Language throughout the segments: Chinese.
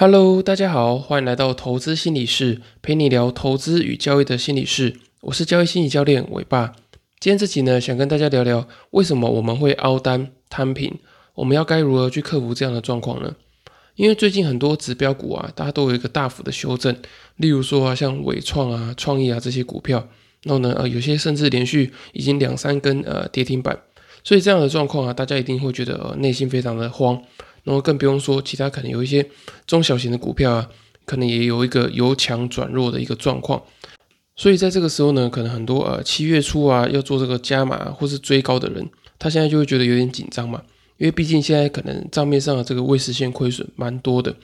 Hello，大家好，欢迎来到投资心理室，陪你聊投资与交易的心理室。我是交易心理教练伟爸。今天这集呢，想跟大家聊聊为什么我们会凹单摊平，我们要该如何去克服这样的状况呢？因为最近很多指标股啊，大家都有一个大幅的修正，例如说啊，像伟创啊、创意啊这些股票，然后呢，呃，有些甚至连续已经两三根呃跌停板，所以这样的状况啊，大家一定会觉得呃内心非常的慌。然后更不用说其他可能有一些中小型的股票啊，可能也有一个由强转弱的一个状况。所以在这个时候呢，可能很多呃七月初啊要做这个加码或是追高的人，他现在就会觉得有点紧张嘛，因为毕竟现在可能账面上的这个未实现亏损蛮多的。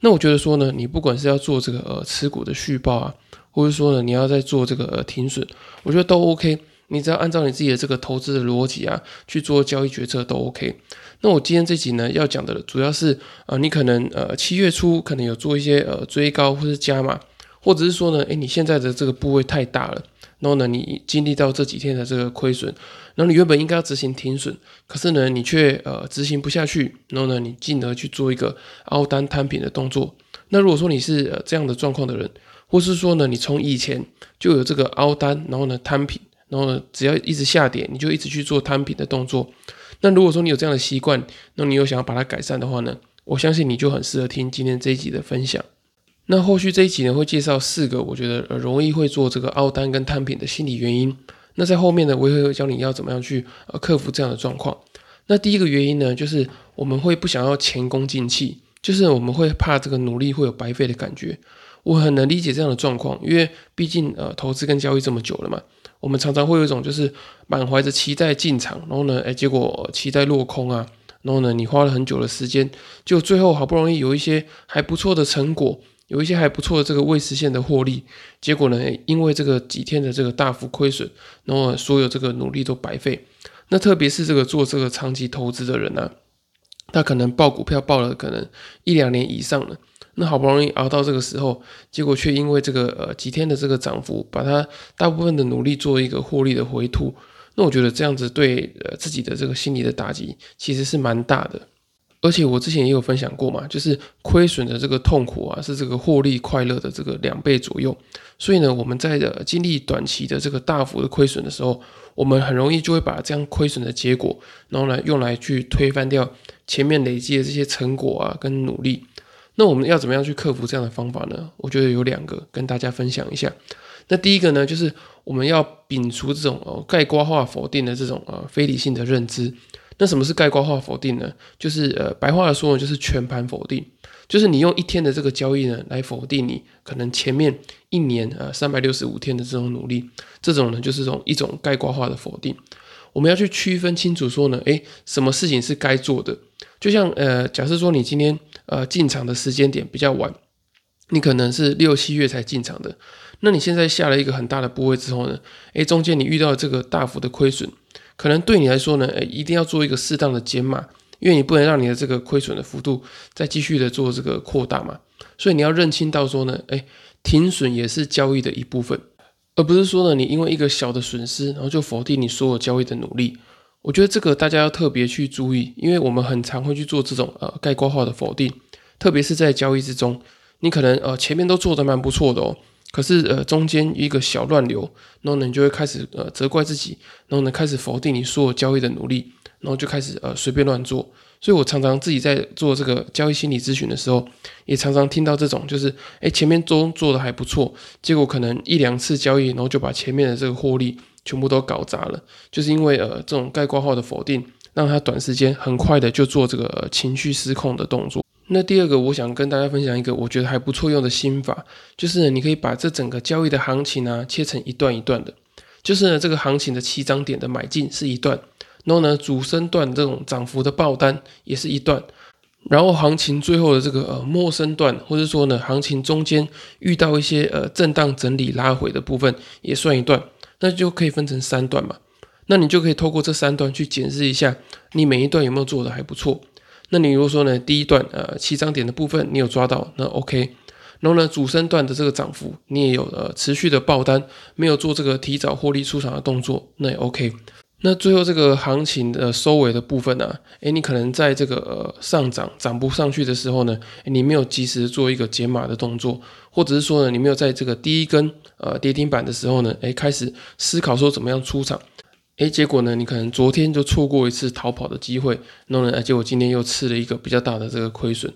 那我觉得说呢，你不管是要做这个呃持股的续报啊，或者说呢你要在做这个呃停损，我觉得都 OK。你只要按照你自己的这个投资的逻辑啊去做交易决策都 OK。那我今天这集呢要讲的主要是呃你可能呃七月初可能有做一些呃追高或是加码，或者是说呢，诶你现在的这个部位太大了，然后呢你经历到这几天的这个亏损，然后你原本应该要执行停损，可是呢你却呃执行不下去，然后呢你进而去做一个凹单摊平的动作。那如果说你是呃这样的状况的人，或是说呢你从以前就有这个凹单，然后呢摊平。然后呢只要一直下跌，你就一直去做摊平的动作。那如果说你有这样的习惯，那你又想要把它改善的话呢？我相信你就很适合听今天这一集的分享。那后续这一集呢，会介绍四个我觉得呃容易会做这个凹单跟摊平的心理原因。那在后面呢，我也会教你要怎么样去呃克服这样的状况。那第一个原因呢，就是我们会不想要前功尽弃，就是我们会怕这个努力会有白费的感觉。我很能理解这样的状况，因为毕竟呃投资跟交易这么久了嘛。我们常常会有一种，就是满怀着期待进场，然后呢，哎，结果期待落空啊，然后呢，你花了很久的时间，就最后好不容易有一些还不错的成果，有一些还不错的这个未实现的获利，结果呢，因为这个几天的这个大幅亏损，然后所有这个努力都白费。那特别是这个做这个长期投资的人呢，他可能报股票报了可能一两年以上了。那好不容易熬到这个时候，结果却因为这个呃几天的这个涨幅，把它大部分的努力做一个获利的回吐。那我觉得这样子对呃自己的这个心理的打击其实是蛮大的。而且我之前也有分享过嘛，就是亏损的这个痛苦啊，是这个获利快乐的这个两倍左右。所以呢，我们在的经历短期的这个大幅的亏损的时候，我们很容易就会把这样亏损的结果，然后呢用来去推翻掉前面累积的这些成果啊跟努力。那我们要怎么样去克服这样的方法呢？我觉得有两个跟大家分享一下。那第一个呢，就是我们要摒除这种呃概括化否定的这种呃非理性的认知。那什么是概括化否定呢？就是呃白话的说呢，就是全盘否定，就是你用一天的这个交易呢来否定你可能前面一年呃三百六十五天的这种努力，这种呢就是这种一种概括化的否定。我们要去区分清楚说呢，诶，什么事情是该做的？就像呃，假设说你今天呃进场的时间点比较晚，你可能是六七月才进场的，那你现在下了一个很大的波位之后呢，诶，中间你遇到这个大幅的亏损，可能对你来说呢，诶，一定要做一个适当的减码，因为你不能让你的这个亏损的幅度再继续的做这个扩大嘛，所以你要认清到说呢，诶，停损也是交易的一部分，而不是说呢，你因为一个小的损失，然后就否定你所有交易的努力。我觉得这个大家要特别去注意，因为我们很常会去做这种呃概括化的否定，特别是在交易之中，你可能呃前面都做的蛮不错的哦，可是呃中间一个小乱流，然后呢你就会开始呃责怪自己，然后呢开始否定你所有交易的努力，然后就开始呃随便乱做。所以我常常自己在做这个交易心理咨询的时候，也常常听到这种，就是哎前面都做的还不错，结果可能一两次交易，然后就把前面的这个获利。全部都搞砸了，就是因为呃这种概括号的否定，让他短时间很快的就做这个情绪失控的动作。那第二个，我想跟大家分享一个我觉得还不错用的心法，就是你可以把这整个交易的行情呢切成一段一段的，就是呢这个行情的起涨点的买进是一段，然后呢主升段这种涨幅的爆单也是一段，然后行情最后的这个呃末升段，或者说呢行情中间遇到一些呃震荡整理拉回的部分也算一段。那就可以分成三段嘛，那你就可以透过这三段去检视一下，你每一段有没有做的还不错。那你如果说呢，第一段呃起涨点的部分你有抓到，那 OK。然后呢，主升段的这个涨幅你也有呃持续的爆单，没有做这个提早获利出场的动作，那也 OK。那最后这个行情的收尾的部分呢，诶，你可能在这个呃上涨涨不上去的时候呢，你没有及时做一个减码的动作，或者是说呢，你没有在这个第一根呃跌停板的时候呢，诶，开始思考说怎么样出场，诶，结果呢，你可能昨天就错过一次逃跑的机会，那呢，结果今天又吃了一个比较大的这个亏损。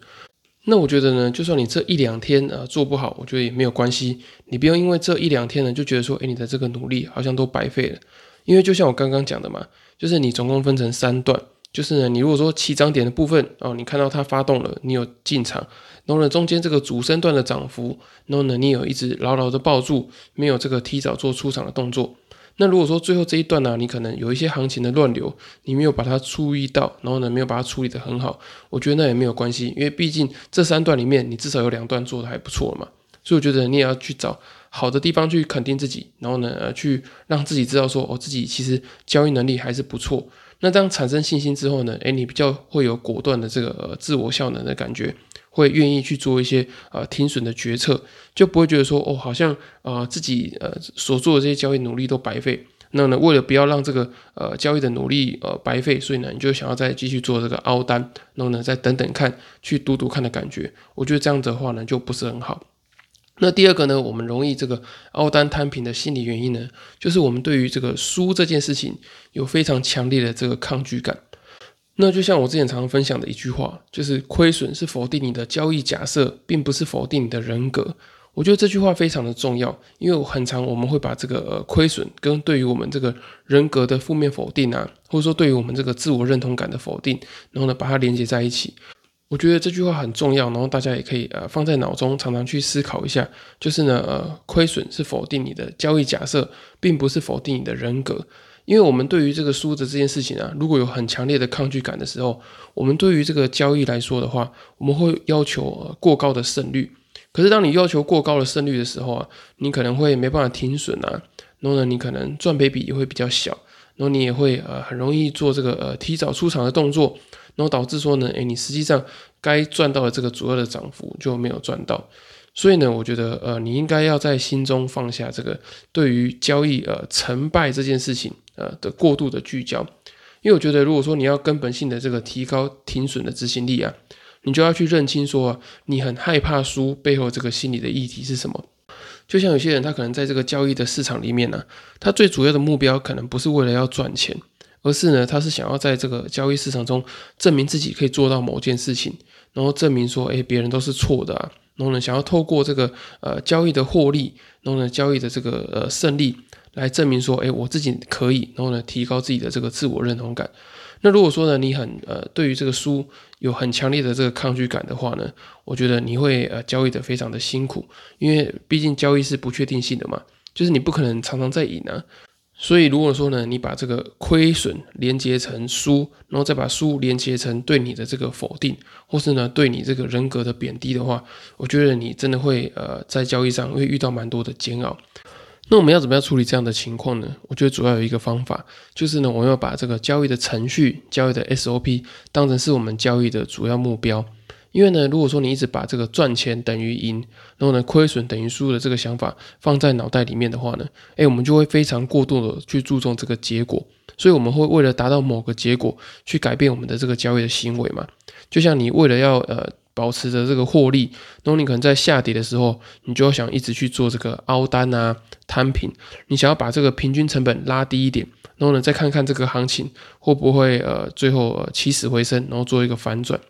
那我觉得呢，就算你这一两天呃做不好，我觉得也没有关系，你不用因为这一两天呢就觉得说，诶，你的这个努力好像都白费了。因为就像我刚刚讲的嘛，就是你总共分成三段，就是呢，你如果说起涨点的部分哦，你看到它发动了，你有进场，然后呢，中间这个主升段的涨幅，然后呢，你有一直牢牢的抱住，没有这个提早做出场的动作。那如果说最后这一段呢，你可能有一些行情的乱流，你没有把它注意到，然后呢，没有把它处理的很好，我觉得那也没有关系，因为毕竟这三段里面，你至少有两段做的还不错嘛，所以我觉得你也要去找。好的地方去肯定自己，然后呢，呃，去让自己知道说，哦，自己其实交易能力还是不错。那这样产生信心之后呢，诶，你比较会有果断的这个呃自我效能的感觉，会愿意去做一些呃停损的决策，就不会觉得说，哦，好像呃自己呃所做的这些交易努力都白费。那呢，为了不要让这个呃交易的努力呃白费，所以呢，你就想要再继续做这个凹单，然后呢，再等等看，去赌赌看的感觉。我觉得这样子的话呢，就不是很好。那第二个呢，我们容易这个凹单摊平的心理原因呢，就是我们对于这个输这件事情有非常强烈的这个抗拒感。那就像我之前常常分享的一句话，就是亏损是否定你的交易假设，并不是否定你的人格。我觉得这句话非常的重要，因为很常我们会把这个亏损跟对于我们这个人格的负面否定啊，或者说对于我们这个自我认同感的否定，然后呢把它连接在一起。我觉得这句话很重要，然后大家也可以呃放在脑中，常常去思考一下。就是呢，呃，亏损是否定你的交易假设，并不是否定你的人格。因为我们对于这个输的这件事情啊，如果有很强烈的抗拒感的时候，我们对于这个交易来说的话，我们会要求呃过高的胜率。可是当你要求过高的胜率的时候啊，你可能会没办法停损啊，然后呢，你可能赚赔比也会比较小，然后你也会呃很容易做这个呃提早出场的动作。然后导致说呢，诶，你实际上该赚到的这个主要的涨幅就没有赚到，所以呢，我觉得呃，你应该要在心中放下这个对于交易呃成败这件事情呃的过度的聚焦，因为我觉得如果说你要根本性的这个提高停损的执行力啊，你就要去认清说啊你很害怕输背后这个心理的议题是什么。就像有些人他可能在这个交易的市场里面呢，他最主要的目标可能不是为了要赚钱。而是呢，他是想要在这个交易市场中证明自己可以做到某件事情，然后证明说，哎，别人都是错的啊。然后呢，想要透过这个呃交易的获利，然后呢交易的这个呃胜利，来证明说，哎，我自己可以，然后呢提高自己的这个自我认同感。那如果说呢，你很呃对于这个输有很强烈的这个抗拒感的话呢，我觉得你会呃交易的非常的辛苦，因为毕竟交易是不确定性的嘛，就是你不可能常常在赢啊。所以，如果说呢，你把这个亏损连接成输，然后再把输连接成对你的这个否定，或是呢对你这个人格的贬低的话，我觉得你真的会呃在交易上会遇到蛮多的煎熬。那我们要怎么样处理这样的情况呢？我觉得主要有一个方法，就是呢我们要把这个交易的程序、交易的 SOP 当成是我们交易的主要目标。因为呢，如果说你一直把这个赚钱等于赢，然后呢亏损等于输的这个想法放在脑袋里面的话呢，哎，我们就会非常过度的去注重这个结果，所以我们会为了达到某个结果去改变我们的这个交易的行为嘛。就像你为了要呃保持着这个获利，然后你可能在下跌的时候，你就要想一直去做这个凹单啊摊平，你想要把这个平均成本拉低一点，然后呢再看看这个行情会不会呃最后起死回生，然后做一个反转。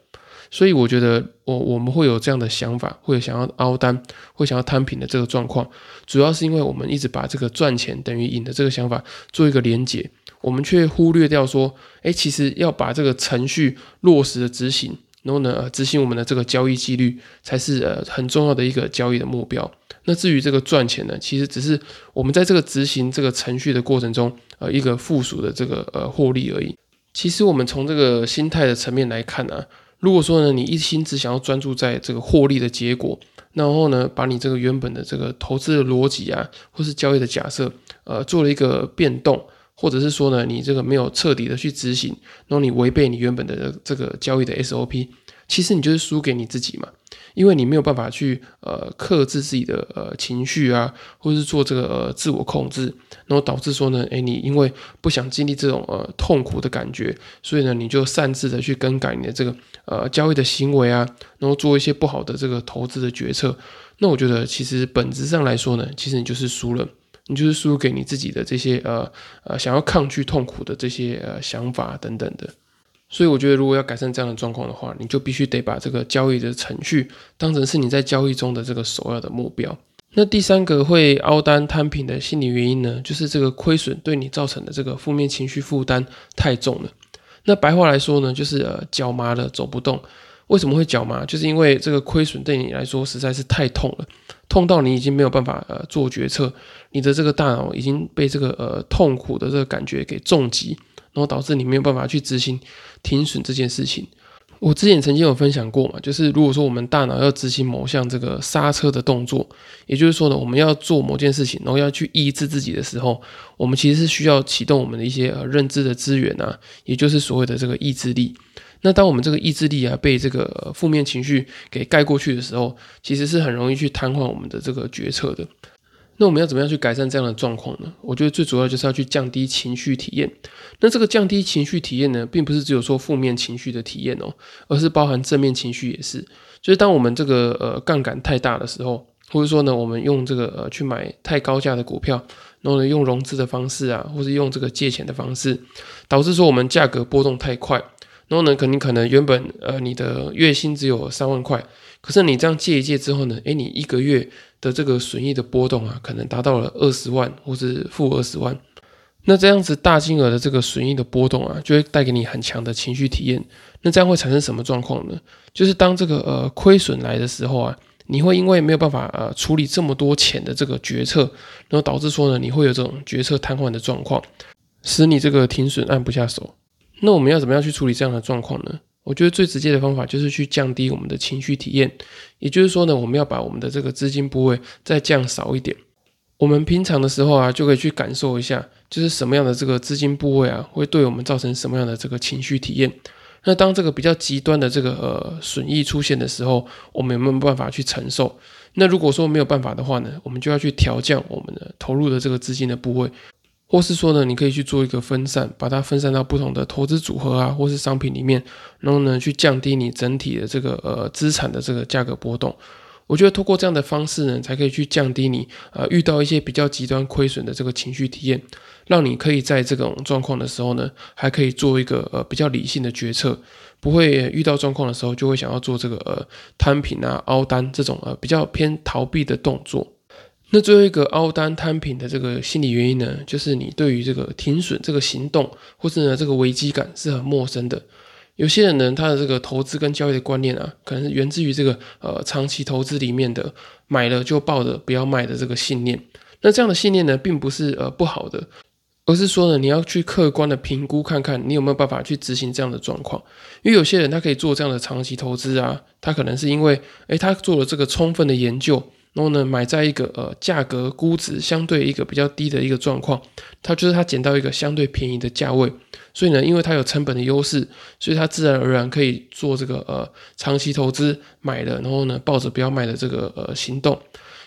所以我觉得，我我们会有这样的想法，会想要凹单，会想要摊平的这个状况，主要是因为我们一直把这个赚钱等于赢的这个想法做一个连结，我们却忽略掉说，哎，其实要把这个程序落实的执行，然后呢，执行我们的这个交易纪律，才是呃很重要的一个交易的目标。那至于这个赚钱呢，其实只是我们在这个执行这个程序的过程中，呃，一个附属的这个呃获利而已。其实我们从这个心态的层面来看呢。如果说呢，你一心只想要专注在这个获利的结果，然后呢，把你这个原本的这个投资的逻辑啊，或是交易的假设，呃，做了一个变动，或者是说呢，你这个没有彻底的去执行，然后你违背你原本的这个交易的 SOP，其实你就是输给你自己嘛，因为你没有办法去呃克制自己的呃情绪啊，或是做这个呃自我控制，然后导致说呢，诶，你因为不想经历这种呃痛苦的感觉，所以呢，你就擅自的去更改你的这个呃交易的行为啊，然后做一些不好的这个投资的决策。那我觉得其实本质上来说呢，其实你就是输了，你就是输给你自己的这些呃呃想要抗拒痛苦的这些呃想法等等的。所以我觉得，如果要改善这样的状况的话，你就必须得把这个交易的程序当成是你在交易中的这个首要的目标。那第三个会凹单摊平的心理原因呢，就是这个亏损对你造成的这个负面情绪负担太重了。那白话来说呢，就是呃脚麻了走不动。为什么会脚麻？就是因为这个亏损对你来说实在是太痛了，痛到你已经没有办法呃做决策，你的这个大脑已经被这个呃痛苦的这个感觉给重击。然后导致你没有办法去执行停损这件事情。我之前曾经有分享过嘛，就是如果说我们大脑要执行某项这个刹车的动作，也就是说呢，我们要做某件事情，然后要去抑制自己的时候，我们其实是需要启动我们的一些呃认知的资源啊，也就是所谓的这个意志力。那当我们这个意志力啊被这个负面情绪给盖过去的时候，其实是很容易去瘫痪我们的这个决策的。那我们要怎么样去改善这样的状况呢？我觉得最主要就是要去降低情绪体验。那这个降低情绪体验呢，并不是只有说负面情绪的体验哦，而是包含正面情绪也是。就是当我们这个呃杠杆太大的时候，或者说呢，我们用这个呃去买太高价的股票，然后呢用融资的方式啊，或者用这个借钱的方式，导致说我们价格波动太快，然后呢，肯定可能原本呃你的月薪只有三万块，可是你这样借一借之后呢，诶，你一个月。的这个损益的波动啊，可能达到了二十万或是负二十万，那这样子大金额的这个损益的波动啊，就会带给你很强的情绪体验。那这样会产生什么状况呢？就是当这个呃亏损来的时候啊，你会因为没有办法呃处理这么多钱的这个决策，然后导致说呢，你会有这种决策瘫痪的状况，使你这个停损按不下手。那我们要怎么样去处理这样的状况呢？我觉得最直接的方法就是去降低我们的情绪体验，也就是说呢，我们要把我们的这个资金部位再降少一点。我们平常的时候啊，就可以去感受一下，就是什么样的这个资金部位啊，会对我们造成什么样的这个情绪体验。那当这个比较极端的这个呃损益出现的时候，我们有没有办法去承受？那如果说没有办法的话呢，我们就要去调降我们的投入的这个资金的部位。或是说呢，你可以去做一个分散，把它分散到不同的投资组合啊，或是商品里面，然后呢，去降低你整体的这个呃资产的这个价格波动。我觉得通过这样的方式呢，才可以去降低你呃遇到一些比较极端亏损的这个情绪体验，让你可以在这种状况的时候呢，还可以做一个呃比较理性的决策，不会遇到状况的时候就会想要做这个呃摊平啊、凹单这种呃比较偏逃避的动作。那最后一个凹单摊平的这个心理原因呢，就是你对于这个停损这个行动，或是呢这个危机感是很陌生的。有些人呢，他的这个投资跟交易的观念啊，可能是源自于这个呃长期投资里面的买了就抱着不要卖的这个信念。那这样的信念呢，并不是呃不好的，而是说呢，你要去客观的评估看看你有没有办法去执行这样的状况。因为有些人他可以做这样的长期投资啊，他可能是因为诶他做了这个充分的研究。然后呢，买在一个呃价格估值相对一个比较低的一个状况，它就是它捡到一个相对便宜的价位，所以呢，因为它有成本的优势，所以它自然而然可以做这个呃长期投资买的，然后呢抱着不要卖的这个呃行动。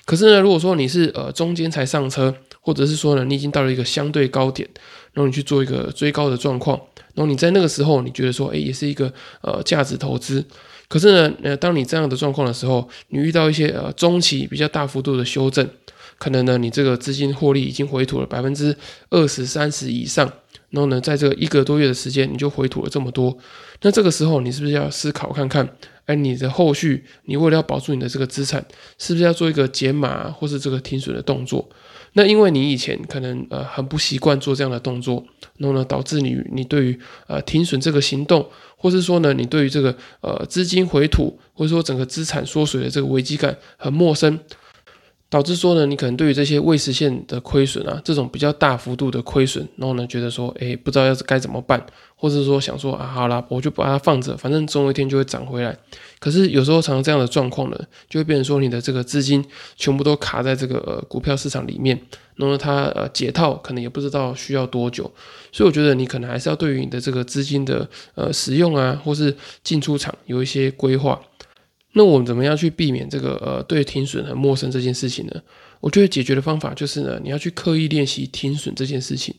可是呢，如果说你是呃中间才上车，或者是说呢你已经到了一个相对高点，然后你去做一个追高的状况，然后你在那个时候你觉得说，哎，也是一个呃价值投资。可是呢，呃，当你这样的状况的时候，你遇到一些呃中期比较大幅度的修正，可能呢，你这个资金获利已经回吐了百分之二十三十以上，然后呢，在这一个多月的时间，你就回吐了这么多，那这个时候你是不是要思考看看，哎，你的后续，你为了要保住你的这个资产，是不是要做一个减码或是这个停损的动作？那因为你以前可能呃很不习惯做这样的动作，然后呢，导致你你对于呃停损这个行动，或是说呢，你对于这个呃资金回吐，或者说整个资产缩水的这个危机感很陌生。导致说呢，你可能对于这些未实现的亏损啊，这种比较大幅度的亏损，然后呢，觉得说，哎，不知道要该怎么办，或者说想说啊，好啦，我就把它放着，反正总有一天就会涨回来。可是有时候常常这样的状况呢，就会变成说你的这个资金全部都卡在这个呃股票市场里面，那么它呃解套可能也不知道需要多久。所以我觉得你可能还是要对于你的这个资金的呃使用啊，或是进出场有一些规划。那我们怎么样去避免这个呃对停损很陌生这件事情呢？我觉得解决的方法就是呢，你要去刻意练习停损这件事情。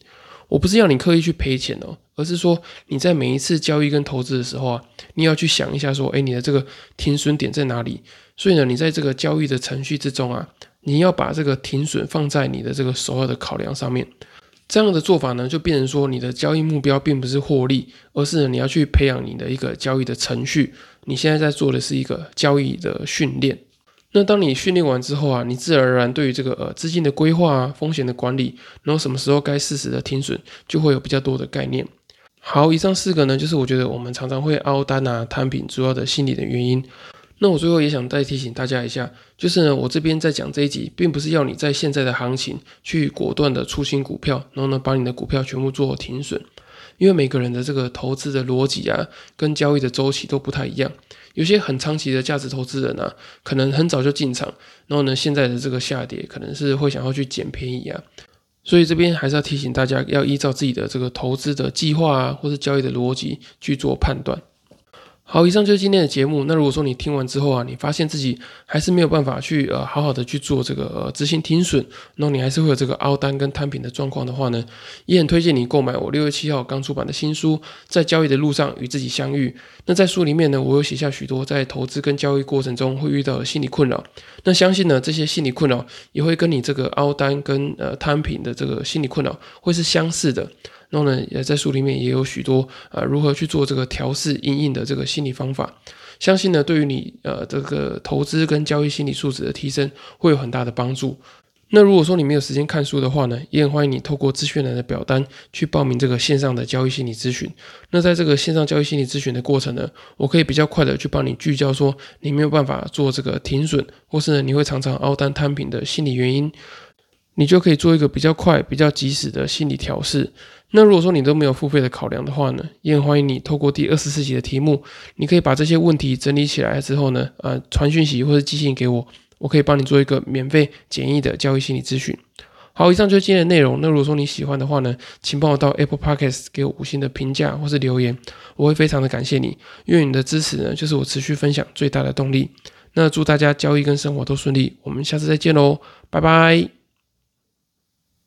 我不是要你刻意去赔钱哦，而是说你在每一次交易跟投资的时候啊，你要去想一下说，哎，你的这个停损点在哪里？所以呢，你在这个交易的程序之中啊，你要把这个停损放在你的这个首要的考量上面。这样的做法呢，就变成说你的交易目标并不是获利，而是你要去培养你的一个交易的程序。你现在在做的是一个交易的训练。那当你训练完之后啊，你自然而然对于这个呃资金的规划啊、风险的管理，然后什么时候该适时的停损，就会有比较多的概念。好，以上四个呢，就是我觉得我们常常会凹单啊、摊平主要的心理的原因。那我最后也想再提醒大家一下，就是呢，我这边在讲这一集，并不是要你在现在的行情去果断的出清股票，然后呢把你的股票全部做停损。因为每个人的这个投资的逻辑啊，跟交易的周期都不太一样。有些很长期的价值投资人啊，可能很早就进场，然后呢，现在的这个下跌，可能是会想要去捡便宜啊。所以这边还是要提醒大家，要依照自己的这个投资的计划啊，或者交易的逻辑去做判断。好，以上就是今天的节目。那如果说你听完之后啊，你发现自己还是没有办法去呃好好的去做这个呃执行停损，那你还是会有这个凹单跟摊平的状况的话呢，也很推荐你购买我六月七号刚出版的新书《在交易的路上与自己相遇》。那在书里面呢，我有写下许多在投资跟交易过程中会遇到的心理困扰。那相信呢，这些心理困扰也会跟你这个凹单跟呃摊平的这个心理困扰会是相似的。然后呢，也在书里面也有许多呃如何去做这个调试阴影的这个心理方法，相信呢对于你呃这个投资跟交易心理素质的提升会有很大的帮助。那如果说你没有时间看书的话呢，也很欢迎你透过资讯栏的表单去报名这个线上的交易心理咨询。那在这个线上交易心理咨询的过程呢，我可以比较快的去帮你聚焦说你没有办法做这个停损，或是呢你会常常凹单摊平的心理原因。你就可以做一个比较快、比较及时的心理调试。那如果说你都没有付费的考量的话呢，也很欢迎你透过第二十四集的题目，你可以把这些问题整理起来之后呢，呃，传讯息或者寄信给我，我可以帮你做一个免费简易的交易心理咨询。好，以上就是今天的内容。那如果说你喜欢的话呢，请帮我到 Apple Podcast 给我五星的评价或是留言，我会非常的感谢你，因为你的支持呢，就是我持续分享最大的动力。那祝大家交易跟生活都顺利，我们下次再见喽，拜拜。